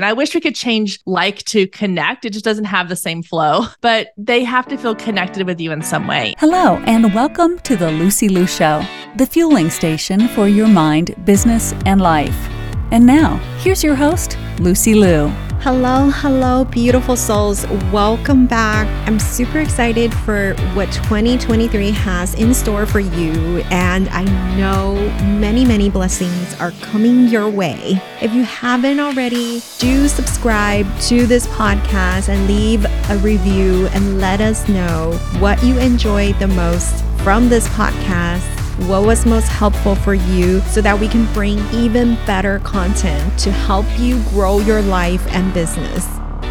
And I wish we could change like to connect. It just doesn't have the same flow, but they have to feel connected with you in some way. Hello, and welcome to the Lucy Liu Show, the fueling station for your mind, business, and life. And now, here's your host, Lucy Liu. Hello, hello, beautiful souls. Welcome back. I'm super excited for what 2023 has in store for you. And I know many, many blessings are coming your way. If you haven't already, do subscribe to this podcast and leave a review and let us know what you enjoy the most from this podcast what was most helpful for you so that we can bring even better content to help you grow your life and business.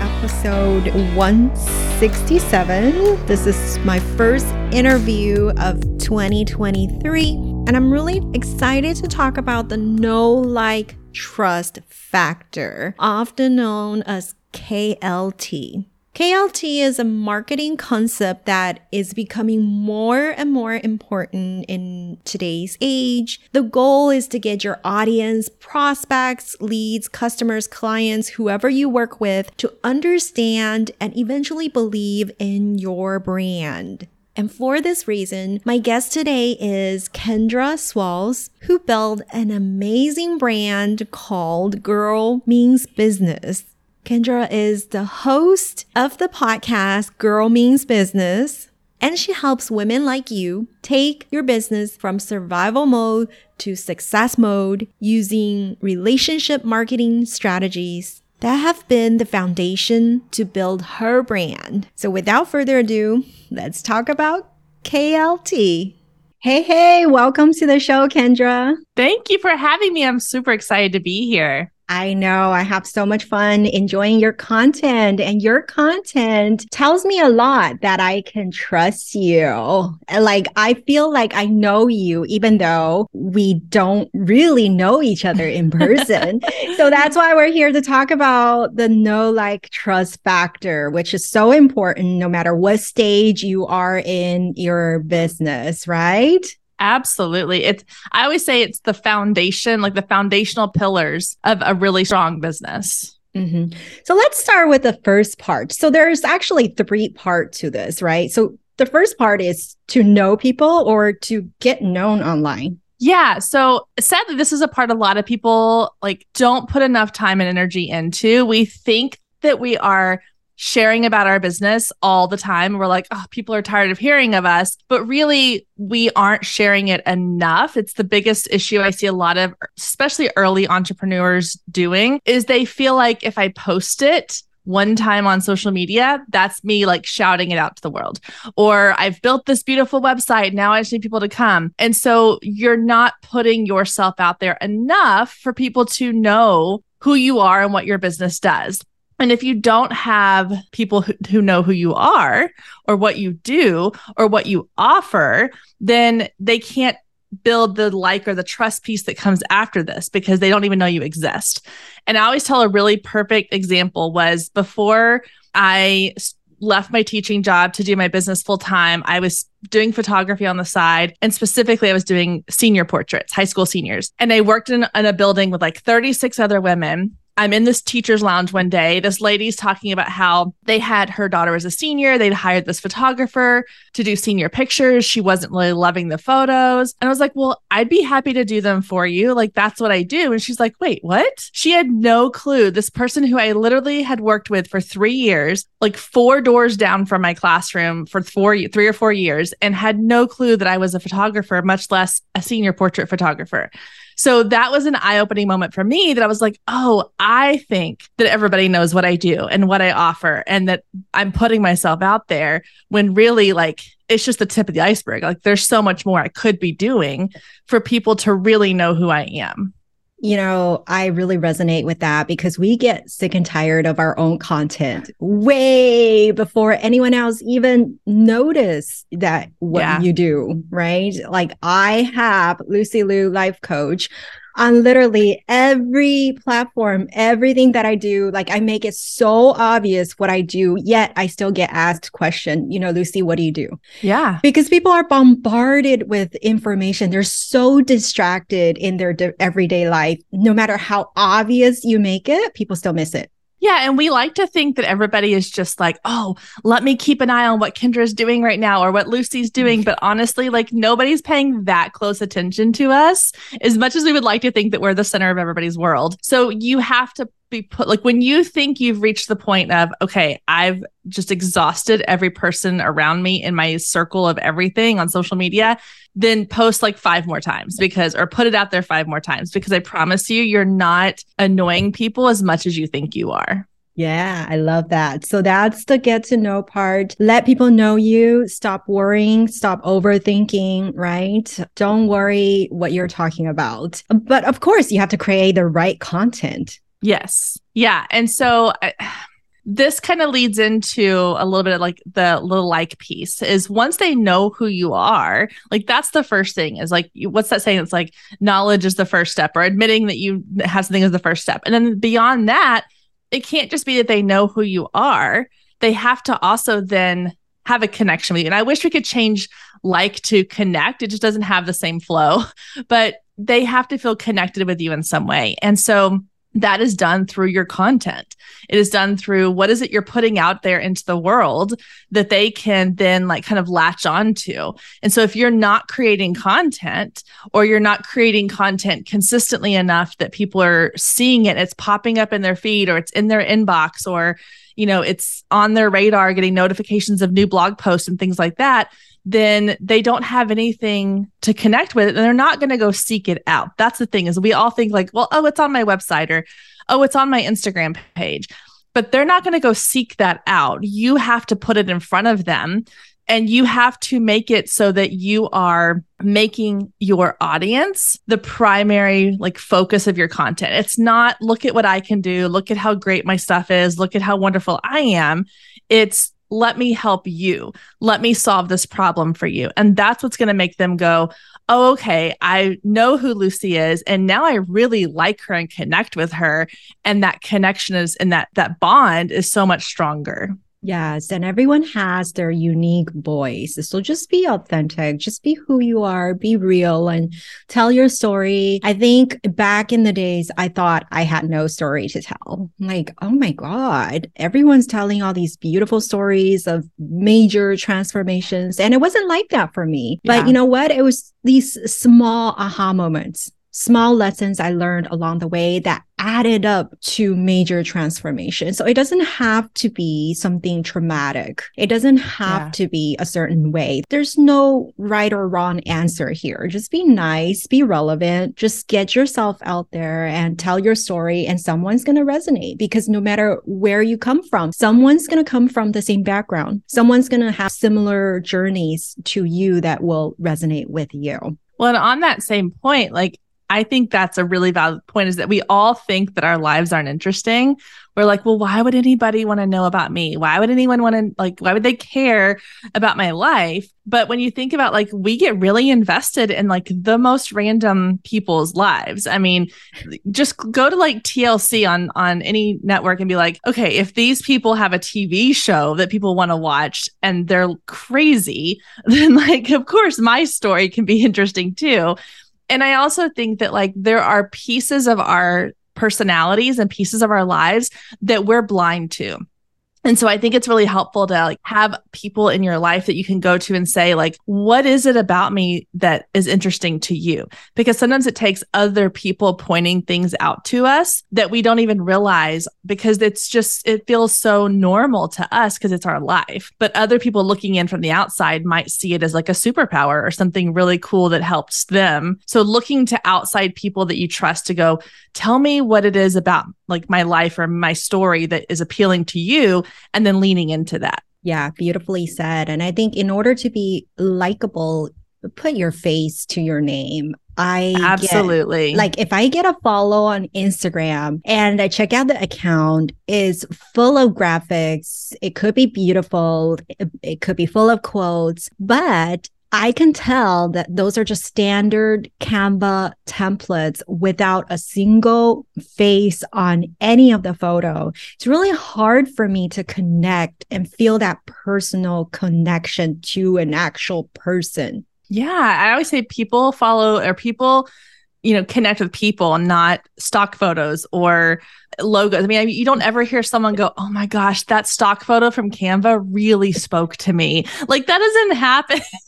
Episode 167. This is my first interview of 2023, and I'm really excited to talk about the know like trust factor, often known as KLT. KLT is a marketing concept that is becoming more and more important in today's age. The goal is to get your audience, prospects, leads, customers, clients, whoever you work with to understand and eventually believe in your brand. And for this reason, my guest today is Kendra Swalls, who built an amazing brand called Girl Means Business. Kendra is the host of the podcast Girl Means Business, and she helps women like you take your business from survival mode to success mode using relationship marketing strategies that have been the foundation to build her brand. So without further ado, let's talk about KLT. Hey, hey, welcome to the show, Kendra. Thank you for having me. I'm super excited to be here. I know I have so much fun enjoying your content, and your content tells me a lot that I can trust you. Like, I feel like I know you, even though we don't really know each other in person. so that's why we're here to talk about the know, like, trust factor, which is so important no matter what stage you are in your business, right? Absolutely. It's I always say it's the foundation, like the foundational pillars of a really strong business. Mm-hmm. So let's start with the first part. So there's actually three parts to this, right? So the first part is to know people or to get known online. Yeah. So sadly, this is a part a lot of people like don't put enough time and energy into. We think that we are sharing about our business all the time. We're like, oh, people are tired of hearing of us. But really, we aren't sharing it enough. It's the biggest issue I see a lot of, especially early entrepreneurs doing, is they feel like if I post it, one time on social media, that's me like shouting it out to the world. Or I've built this beautiful website. Now I just need people to come. And so you're not putting yourself out there enough for people to know who you are and what your business does. And if you don't have people who, who know who you are or what you do or what you offer, then they can't build the like or the trust piece that comes after this because they don't even know you exist. And I always tell a really perfect example was before I left my teaching job to do my business full time, I was doing photography on the side. And specifically, I was doing senior portraits, high school seniors. And I worked in, in a building with like 36 other women. I'm in this teacher's lounge one day. This lady's talking about how they had her daughter as a senior. They'd hired this photographer to do senior pictures. She wasn't really loving the photos. And I was like, well, I'd be happy to do them for you. Like, that's what I do. And she's like, wait, what? She had no clue. This person who I literally had worked with for three years, like four doors down from my classroom for four, three or four years, and had no clue that I was a photographer, much less a senior portrait photographer. So that was an eye opening moment for me that I was like, oh, I think that everybody knows what I do and what I offer and that I'm putting myself out there when really like it's just the tip of the iceberg. Like there's so much more I could be doing for people to really know who I am. You know, I really resonate with that because we get sick and tired of our own content way before anyone else even notice that what yeah. you do, right? Like I have Lucy Liu life coach on literally every platform, everything that I do. Like I make it so obvious what I do, yet I still get asked question, you know, Lucy, what do you do? Yeah. Because people are bombarded with information. They're so distracted in their everyday life. No matter how obvious you make it, people still miss it. Yeah. And we like to think that everybody is just like, oh, let me keep an eye on what Kendra's doing right now or what Lucy's doing. But honestly, like nobody's paying that close attention to us as much as we would like to think that we're the center of everybody's world. So you have to be put like when you think you've reached the point of okay i've just exhausted every person around me in my circle of everything on social media then post like five more times because or put it out there five more times because i promise you you're not annoying people as much as you think you are yeah, I love that. So that's the get to know part. Let people know you. Stop worrying. Stop overthinking, right? Don't worry what you're talking about. But of course, you have to create the right content. Yes. Yeah. And so I, this kind of leads into a little bit of like the little like piece is once they know who you are, like that's the first thing is like, what's that saying? It's like knowledge is the first step or admitting that you have something is the first step. And then beyond that, it can't just be that they know who you are. They have to also then have a connection with you. And I wish we could change like to connect. It just doesn't have the same flow, but they have to feel connected with you in some way. And so that is done through your content. It is done through what is it you're putting out there into the world that they can then like kind of latch onto. And so if you're not creating content or you're not creating content consistently enough that people are seeing it, it's popping up in their feed or it's in their inbox or you know, it's on their radar getting notifications of new blog posts and things like that, then they don't have anything to connect with and they're not going to go seek it out. That's the thing is we all think like, well, oh, it's on my website or oh, it's on my Instagram page. But they're not going to go seek that out. You have to put it in front of them and you have to make it so that you are making your audience the primary like focus of your content. It's not look at what I can do, look at how great my stuff is, look at how wonderful I am. It's let me help you. Let me solve this problem for you. And that's what's going to make them go, oh, okay, I know who Lucy is. And now I really like her and connect with her. And that connection is and that that bond is so much stronger. Yes, and everyone has their unique voice. So just be authentic, just be who you are, be real and tell your story. I think back in the days, I thought I had no story to tell. Like, oh my God, everyone's telling all these beautiful stories of major transformations. And it wasn't like that for me. Yeah. But you know what? It was these small aha moments small lessons I learned along the way that added up to major transformation. So it doesn't have to be something traumatic. It doesn't have yeah. to be a certain way. There's no right or wrong answer here. Just be nice, be relevant, just get yourself out there and tell your story and someone's going to resonate because no matter where you come from, someone's going to come from the same background. Someone's going to have similar journeys to you that will resonate with you. Well, and on that same point, like I think that's a really valid point is that we all think that our lives aren't interesting. We're like, well, why would anybody want to know about me? Why would anyone want to, like, why would they care about my life? But when you think about, like, we get really invested in like the most random people's lives. I mean, just go to like TLC on on any network and be like, okay, if these people have a TV show that people want to watch and they're crazy, then like, of course, my story can be interesting too and I also think that like there are pieces of our personalities and pieces of our lives that we're blind to. And so I think it's really helpful to like have people in your life that you can go to and say like what is it about me that is interesting to you? Because sometimes it takes other people pointing things out to us that we don't even realize because it's just it feels so normal to us because it's our life. But other people looking in from the outside might see it as like a superpower or something really cool that helps them. So looking to outside people that you trust to go tell me what it is about like my life or my story that is appealing to you and then leaning into that. Yeah, beautifully said. And I think in order to be likable, put your face to your name. I absolutely get, like if I get a follow on Instagram and I check out the account is full of graphics. It could be beautiful. It, it could be full of quotes, but I can tell that those are just standard Canva templates without a single face on any of the photo. It's really hard for me to connect and feel that personal connection to an actual person. Yeah, I always say people follow or people you know connect with people not stock photos or logos i mean you don't ever hear someone go oh my gosh that stock photo from canva really spoke to me like that doesn't happen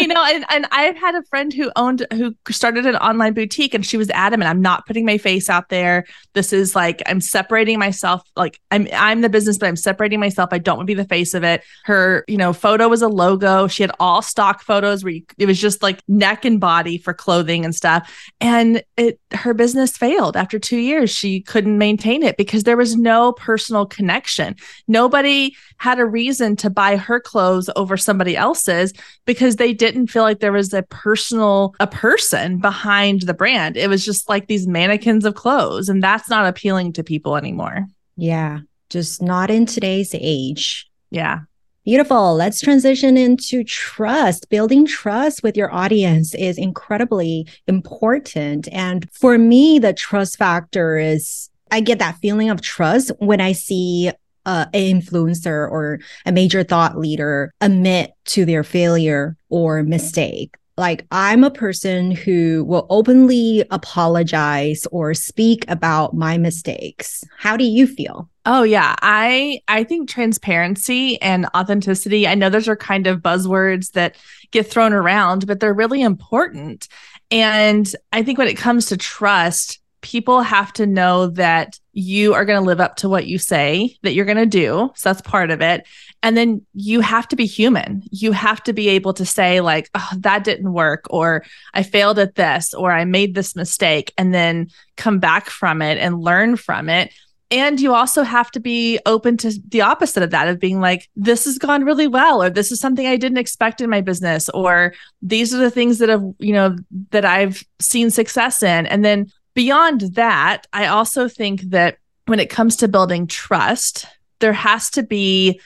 you know, and, and I've had a friend who owned who started an online boutique and she was adamant, I'm not putting my face out there. This is like I'm separating myself. Like I'm I'm the business, but I'm separating myself. I don't want to be the face of it. Her, you know, photo was a logo. She had all stock photos where you, it was just like neck and body for clothing and stuff. And it her business failed after two years. She couldn't maintain it because there was no personal connection. Nobody had a reason to buy her clothes over somebody else's because they didn't feel like there was a personal a person behind the brand. It was just like these mannequins of clothes and that's not appealing to people anymore. Yeah, just not in today's age. Yeah. Beautiful. Let's transition into trust. Building trust with your audience is incredibly important. And for me, the trust factor is I get that feeling of trust when I see an influencer or a major thought leader admit to their failure or mistake. Like, I'm a person who will openly apologize or speak about my mistakes. How do you feel? Oh yeah, I I think transparency and authenticity. I know those are kind of buzzwords that get thrown around, but they're really important. And I think when it comes to trust, people have to know that you are going to live up to what you say that you're going to do. So that's part of it. And then you have to be human. You have to be able to say, like, oh, that didn't work, or I failed at this, or I made this mistake, and then come back from it and learn from it. And you also have to be open to the opposite of that, of being like, this has gone really well, or this is something I didn't expect in my business, or these are the things that have, you know, that I've seen success in. And then beyond that, I also think that when it comes to building trust, there has to be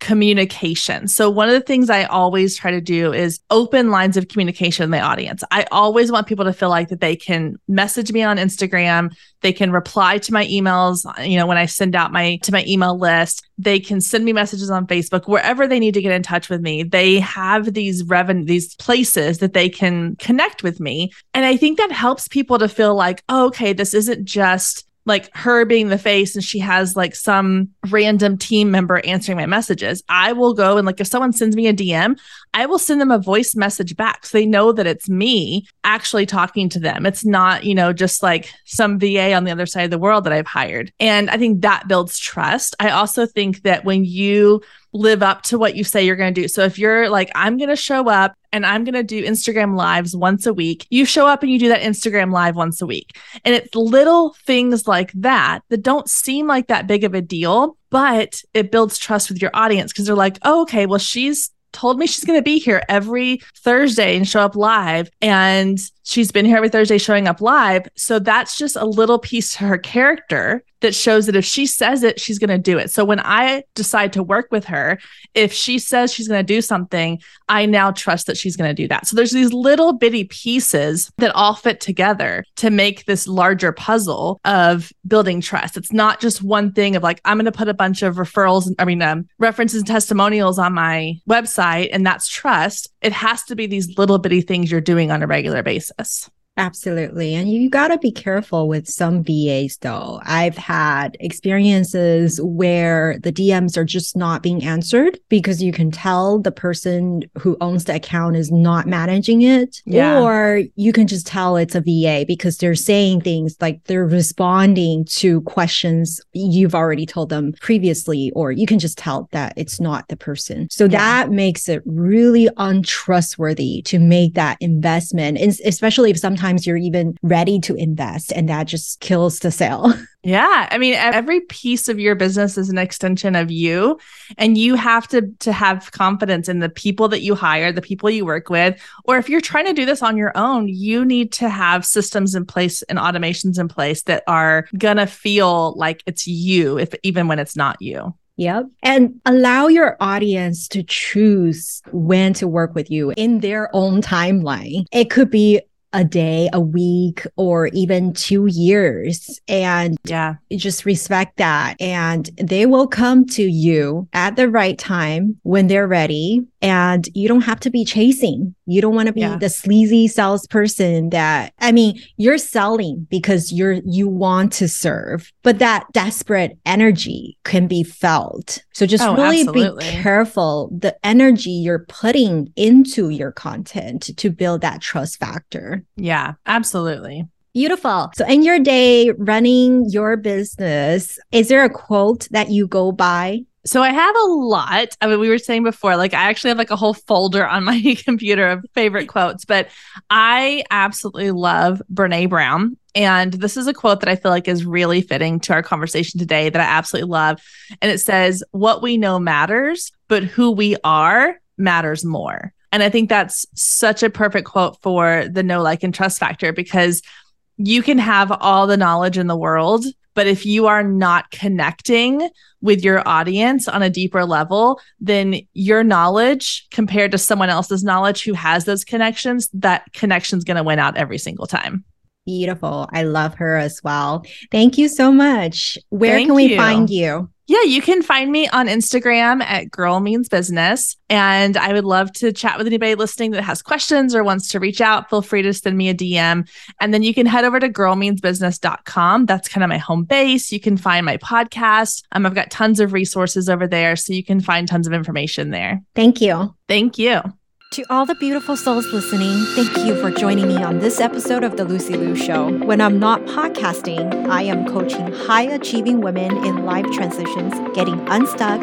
communication. So one of the things I always try to do is open lines of communication with my audience. I always want people to feel like that they can message me on Instagram, they can reply to my emails, you know, when I send out my to my email list, they can send me messages on Facebook, wherever they need to get in touch with me. They have these revenue these places that they can connect with me. And I think that helps people to feel like, oh, okay, this isn't just like her being the face and she has like some random team member answering my messages. I will go and like if someone sends me a DM, I will send them a voice message back so they know that it's me actually talking to them. It's not, you know, just like some VA on the other side of the world that I've hired. And I think that builds trust. I also think that when you live up to what you say you're going to do. So if you're like, I'm going to show up and I'm going to do Instagram lives once a week, you show up and you do that Instagram live once a week. And it's little things like that that don't seem like that big of a deal, but it builds trust with your audience because they're like, oh, okay, well, she's told me she's going to be here every Thursday and show up live. And she's been here every Thursday showing up live. So that's just a little piece to her character that shows that if she says it, she's going to do it. So when I decide to work with her, if she says she's going to do something, I now trust that she's going to do that. So there's these little bitty pieces that all fit together to make this larger puzzle of building trust. It's not just one thing of like, I'm going to put a bunch of referrals, I mean, um, references and testimonials on my website, and that's trust. It has to be these little bitty things you're doing on a regular basis process. Absolutely. And you got to be careful with some VAs, though. I've had experiences where the DMs are just not being answered because you can tell the person who owns the account is not managing it. Yeah. Or you can just tell it's a VA because they're saying things like they're responding to questions you've already told them previously, or you can just tell that it's not the person. So yeah. that makes it really untrustworthy to make that investment, especially if sometimes sometimes you're even ready to invest and that just kills the sale. Yeah, I mean every piece of your business is an extension of you and you have to to have confidence in the people that you hire, the people you work with, or if you're trying to do this on your own, you need to have systems in place and automations in place that are going to feel like it's you if even when it's not you. Yep. And allow your audience to choose when to work with you in their own timeline. It could be a day, a week, or even two years. And yeah, just respect that. And they will come to you at the right time when they're ready. And you don't have to be chasing. You don't want to be yeah. the sleazy salesperson that, I mean, you're selling because you're, you want to serve, but that desperate energy can be felt. So just oh, really absolutely. be careful the energy you're putting into your content to build that trust factor. Yeah, absolutely. Beautiful. So, in your day running your business, is there a quote that you go by? So I have a lot. I mean, we were saying before, like I actually have like a whole folder on my computer of favorite quotes, but I absolutely love Brene Brown. And this is a quote that I feel like is really fitting to our conversation today that I absolutely love. And it says, What we know matters, but who we are matters more. And I think that's such a perfect quote for the know like, and trust factor because you can have all the knowledge in the world, but if you are not connecting with your audience on a deeper level, then your knowledge compared to someone else's knowledge who has those connections, that connection's going to win out every single time. Beautiful. I love her as well. Thank you so much. Where Thank can we you. find you? Yeah, you can find me on Instagram at Girl Means Business. And I would love to chat with anybody listening that has questions or wants to reach out. Feel free to send me a DM. And then you can head over to girlmeansbusiness.com. That's kind of my home base. You can find my podcast. Um, I've got tons of resources over there. So you can find tons of information there. Thank you. Thank you. To all the beautiful souls listening, thank you for joining me on this episode of The Lucy Liu Show. When I'm not podcasting, I am coaching high achieving women in life transitions, getting unstuck